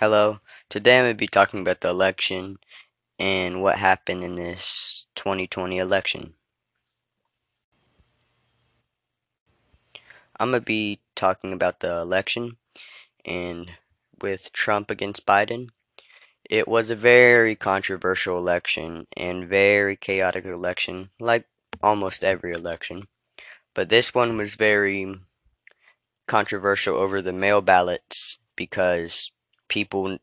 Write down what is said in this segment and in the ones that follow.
Hello. Today I'm going to be talking about the election and what happened in this 2020 election. I'm going to be talking about the election and with Trump against Biden. It was a very controversial election and very chaotic election, like almost every election. But this one was very controversial over the mail ballots because people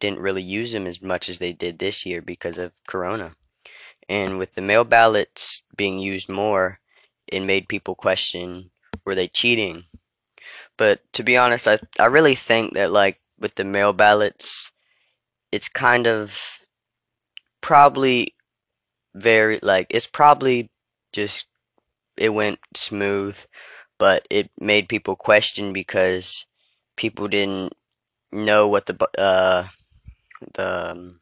didn't really use them as much as they did this year because of Corona. And with the mail ballots being used more, it made people question were they cheating? But to be honest, I, I really think that, like, with the mail ballots, it's kind of probably very, like, it's probably just, it went smooth, but it made people question because people didn't know what the uh, the um,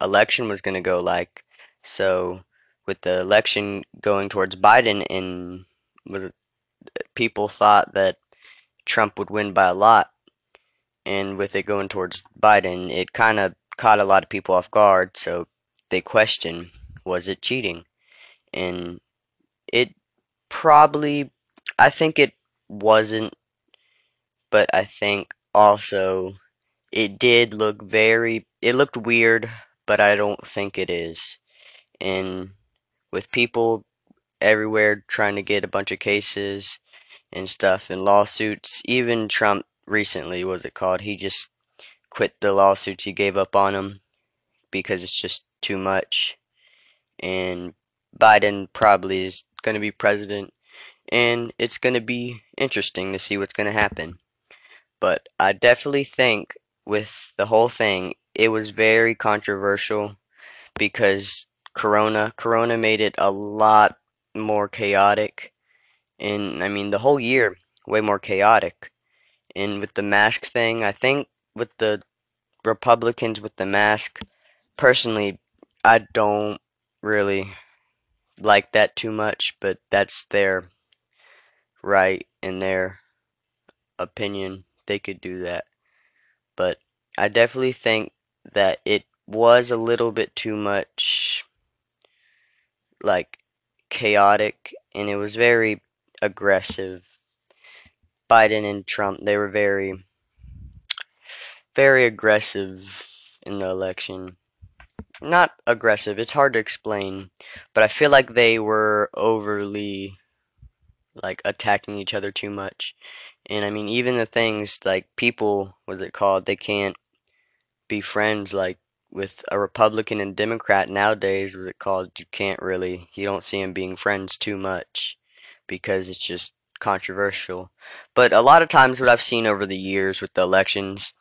election was going to go like. So with the election going towards Biden, and people thought that Trump would win by a lot, and with it going towards Biden, it kind of caught a lot of people off guard. So they questioned, was it cheating? And it probably, I think it wasn't but I think also it did look very it looked weird, but I don't think it is. And with people everywhere trying to get a bunch of cases and stuff and lawsuits, even Trump recently was it called, he just quit the lawsuits, he gave up on them because it's just too much. And Biden probably is going to be president and it's going to be interesting to see what's going to happen. But I definitely think with the whole thing, it was very controversial because Corona, Corona made it a lot more chaotic. And I mean, the whole year, way more chaotic. And with the mask thing, I think with the Republicans with the mask, personally, I don't really like that too much, but that's their right and their opinion they could do that. But I definitely think that it was a little bit too much like chaotic and it was very aggressive. Biden and Trump, they were very very aggressive in the election. Not aggressive, it's hard to explain, but I feel like they were overly like attacking each other too much. And I mean, even the things like people, what's it called? They can't be friends like with a Republican and Democrat nowadays. What's it called? You can't really, you don't see them being friends too much because it's just controversial. But a lot of times, what I've seen over the years with the elections,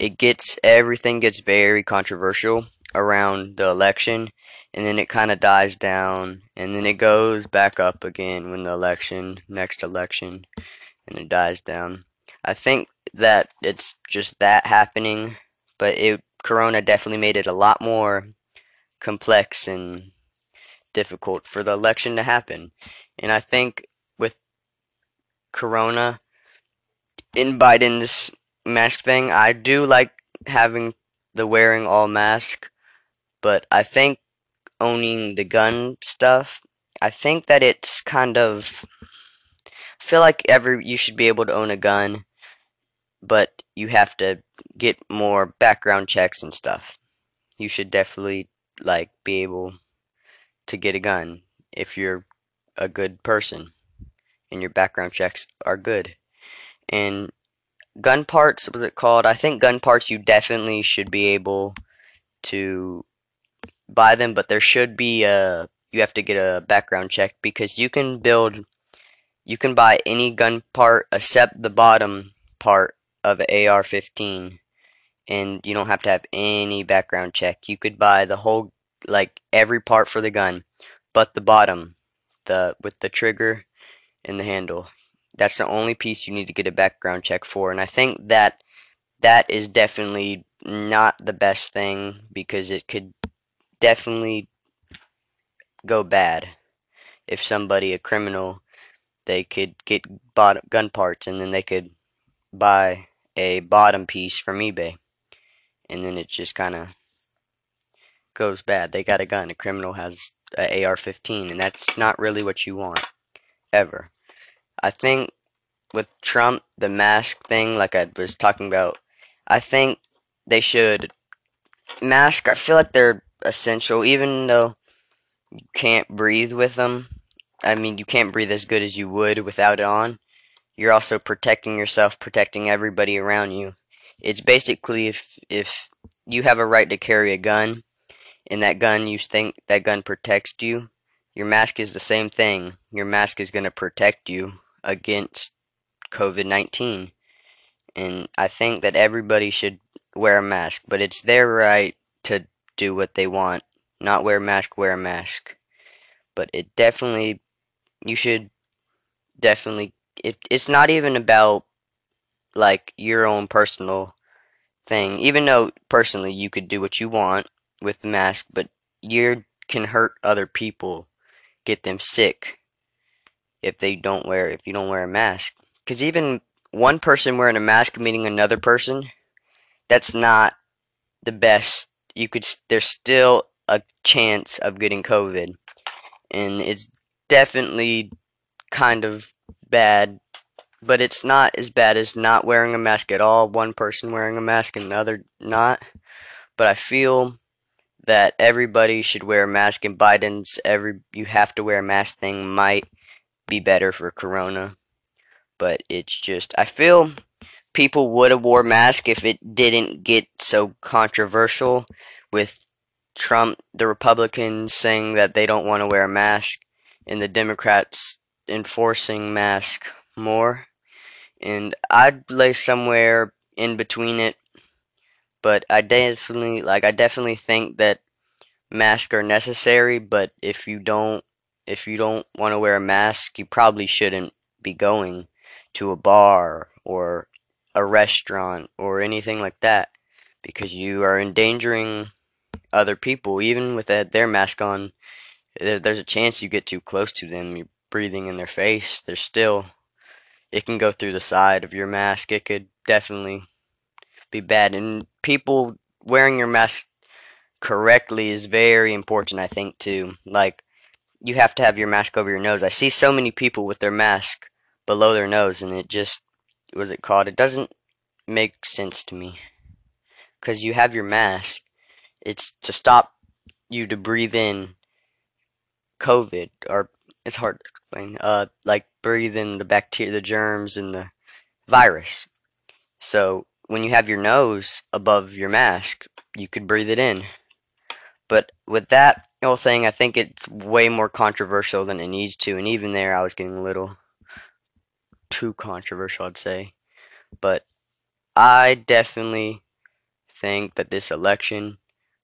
it gets everything gets very controversial around the election and then it kind of dies down and then it goes back up again when the election next election and it dies down. I think that it's just that happening but it corona definitely made it a lot more complex and difficult for the election to happen. And i think with corona in biden's mask thing i do like having the wearing all mask but i think owning the gun stuff, I think that it's kind of feel like every you should be able to own a gun, but you have to get more background checks and stuff. You should definitely like be able to get a gun if you're a good person and your background checks are good. And gun parts, was it called? I think gun parts you definitely should be able to buy them, but there should be a you have to get a background check because you can build you can buy any gun part except the bottom part of an AR-15 and you don't have to have any background check. You could buy the whole like every part for the gun but the bottom the with the trigger and the handle. That's the only piece you need to get a background check for and I think that that is definitely not the best thing because it could definitely go bad if somebody, a criminal, they could get bought gun parts and then they could buy a bottom piece from eBay, and then it just kind of goes bad. They got a gun. A criminal has an AR-15, and that's not really what you want ever. I think with Trump, the mask thing, like I was talking about, I think they should mask. I feel like they're essential, even though you can't breathe with them. I mean, you can't breathe as good as you would without it on. You're also protecting yourself, protecting everybody around you. It's basically if if you have a right to carry a gun, and that gun you think that gun protects you, your mask is the same thing. Your mask is going to protect you against COVID-19. And I think that everybody should wear a mask, but it's their right to do what they want. Not wear a mask, wear a mask. But it definitely, you should definitely, it, it's not even about like your own personal thing. Even though personally you could do what you want with the mask, but you can hurt other people, get them sick if they don't wear if you don't wear a mask. Because even one person wearing a mask meeting another person, that's not the best. You could there's still a chance of getting COVID, and it's definitely kind of bad. But it's not as bad as not wearing a mask at all. One person wearing a mask and the other not. But I feel that everybody should wear a mask, and Biden's every you have to wear a mask thing might be better for Corona. But it's just I feel people would have wore masks if it didn't get so controversial with Trump, the Republicans saying that they don't want to wear a mask, and the Democrats enforcing mask more. And I'd lay somewhere in between it but I definitely like I definitely think that masks are necessary, but if you don't if you don't want to wear a mask, you probably shouldn't be going to a bar or a restaurant or anything like that because you are endangering other people even with their mask on there's a chance you get too close to them you're breathing in their face there's still it can go through the side of your mask it could definitely be bad. And people wearing your mask correctly is very important, I think, too. Like, you have to have your mask over your nose. I see so many people with their mask below their nose, and it just, was it called? It doesn't make sense to me. Because you have your mask, it's to stop you to breathe in COVID, or it's hard to explain, uh, like breathing the bacteria, the germs, and the virus. So when you have your nose above your mask, you could breathe it in. But with that whole thing, I think it's way more controversial than it needs to. And even there, I was getting a little too controversial, I'd say. But I definitely think that this election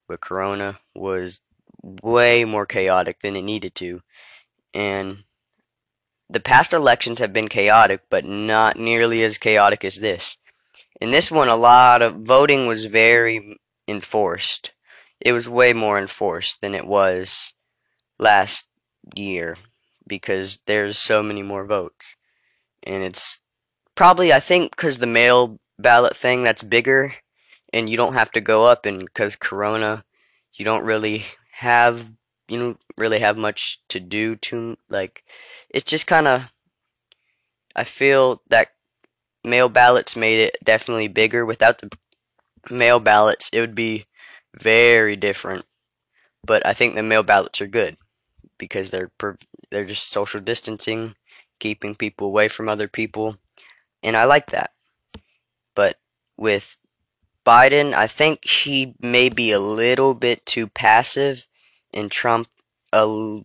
with Corona was way more chaotic than it needed to. And the past elections have been chaotic, but not nearly as chaotic as this. In this one, a lot of voting was very enforced. It was way more enforced than it was last year because there's so many more votes. And it's probably, I think, because the mail ballot thing that's bigger and you don't have to go up and because corona you don't really have you don't really have much to do to like it's just kind of i feel that mail ballots made it definitely bigger. Without the mail ballots, it would be very different. But I think the mail ballots are good because they're they're just social distancing, keeping people away from other people, and I like that. But with Biden, I think he may be a little bit too passive, and Trump a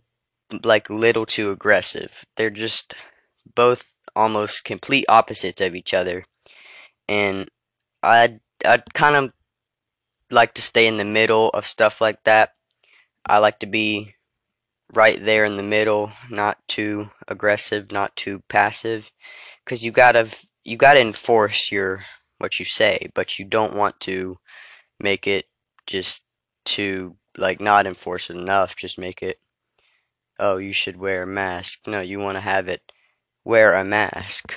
like little too aggressive. They're just both almost complete opposites of each other. And I'd, I'd kind of like to stay in the middle of stuff like that. I like to be right there in the middle, not too aggressive, not too passive, because you gotta you gotta enforce your what you say, but you don't want to make it just to like not enforce it enough. Just make it, oh, you should wear a mask. No, you want to have it wear a mask.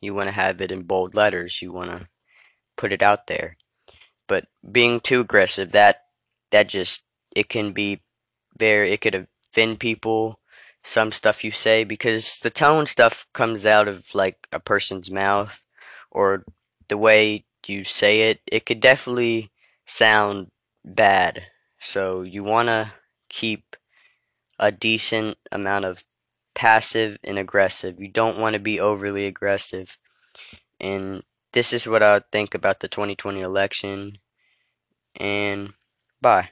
You want to have it in bold letters. You want to put it out there. But being too aggressive, that that just it can be very it could offend people. Some stuff you say because the tone stuff comes out of like a person's mouth or the way you say it. It could definitely sound bad. So you want to keep a decent amount of passive and aggressive. You don't want to be overly aggressive. And this is what I think about the 2020 election. And bye.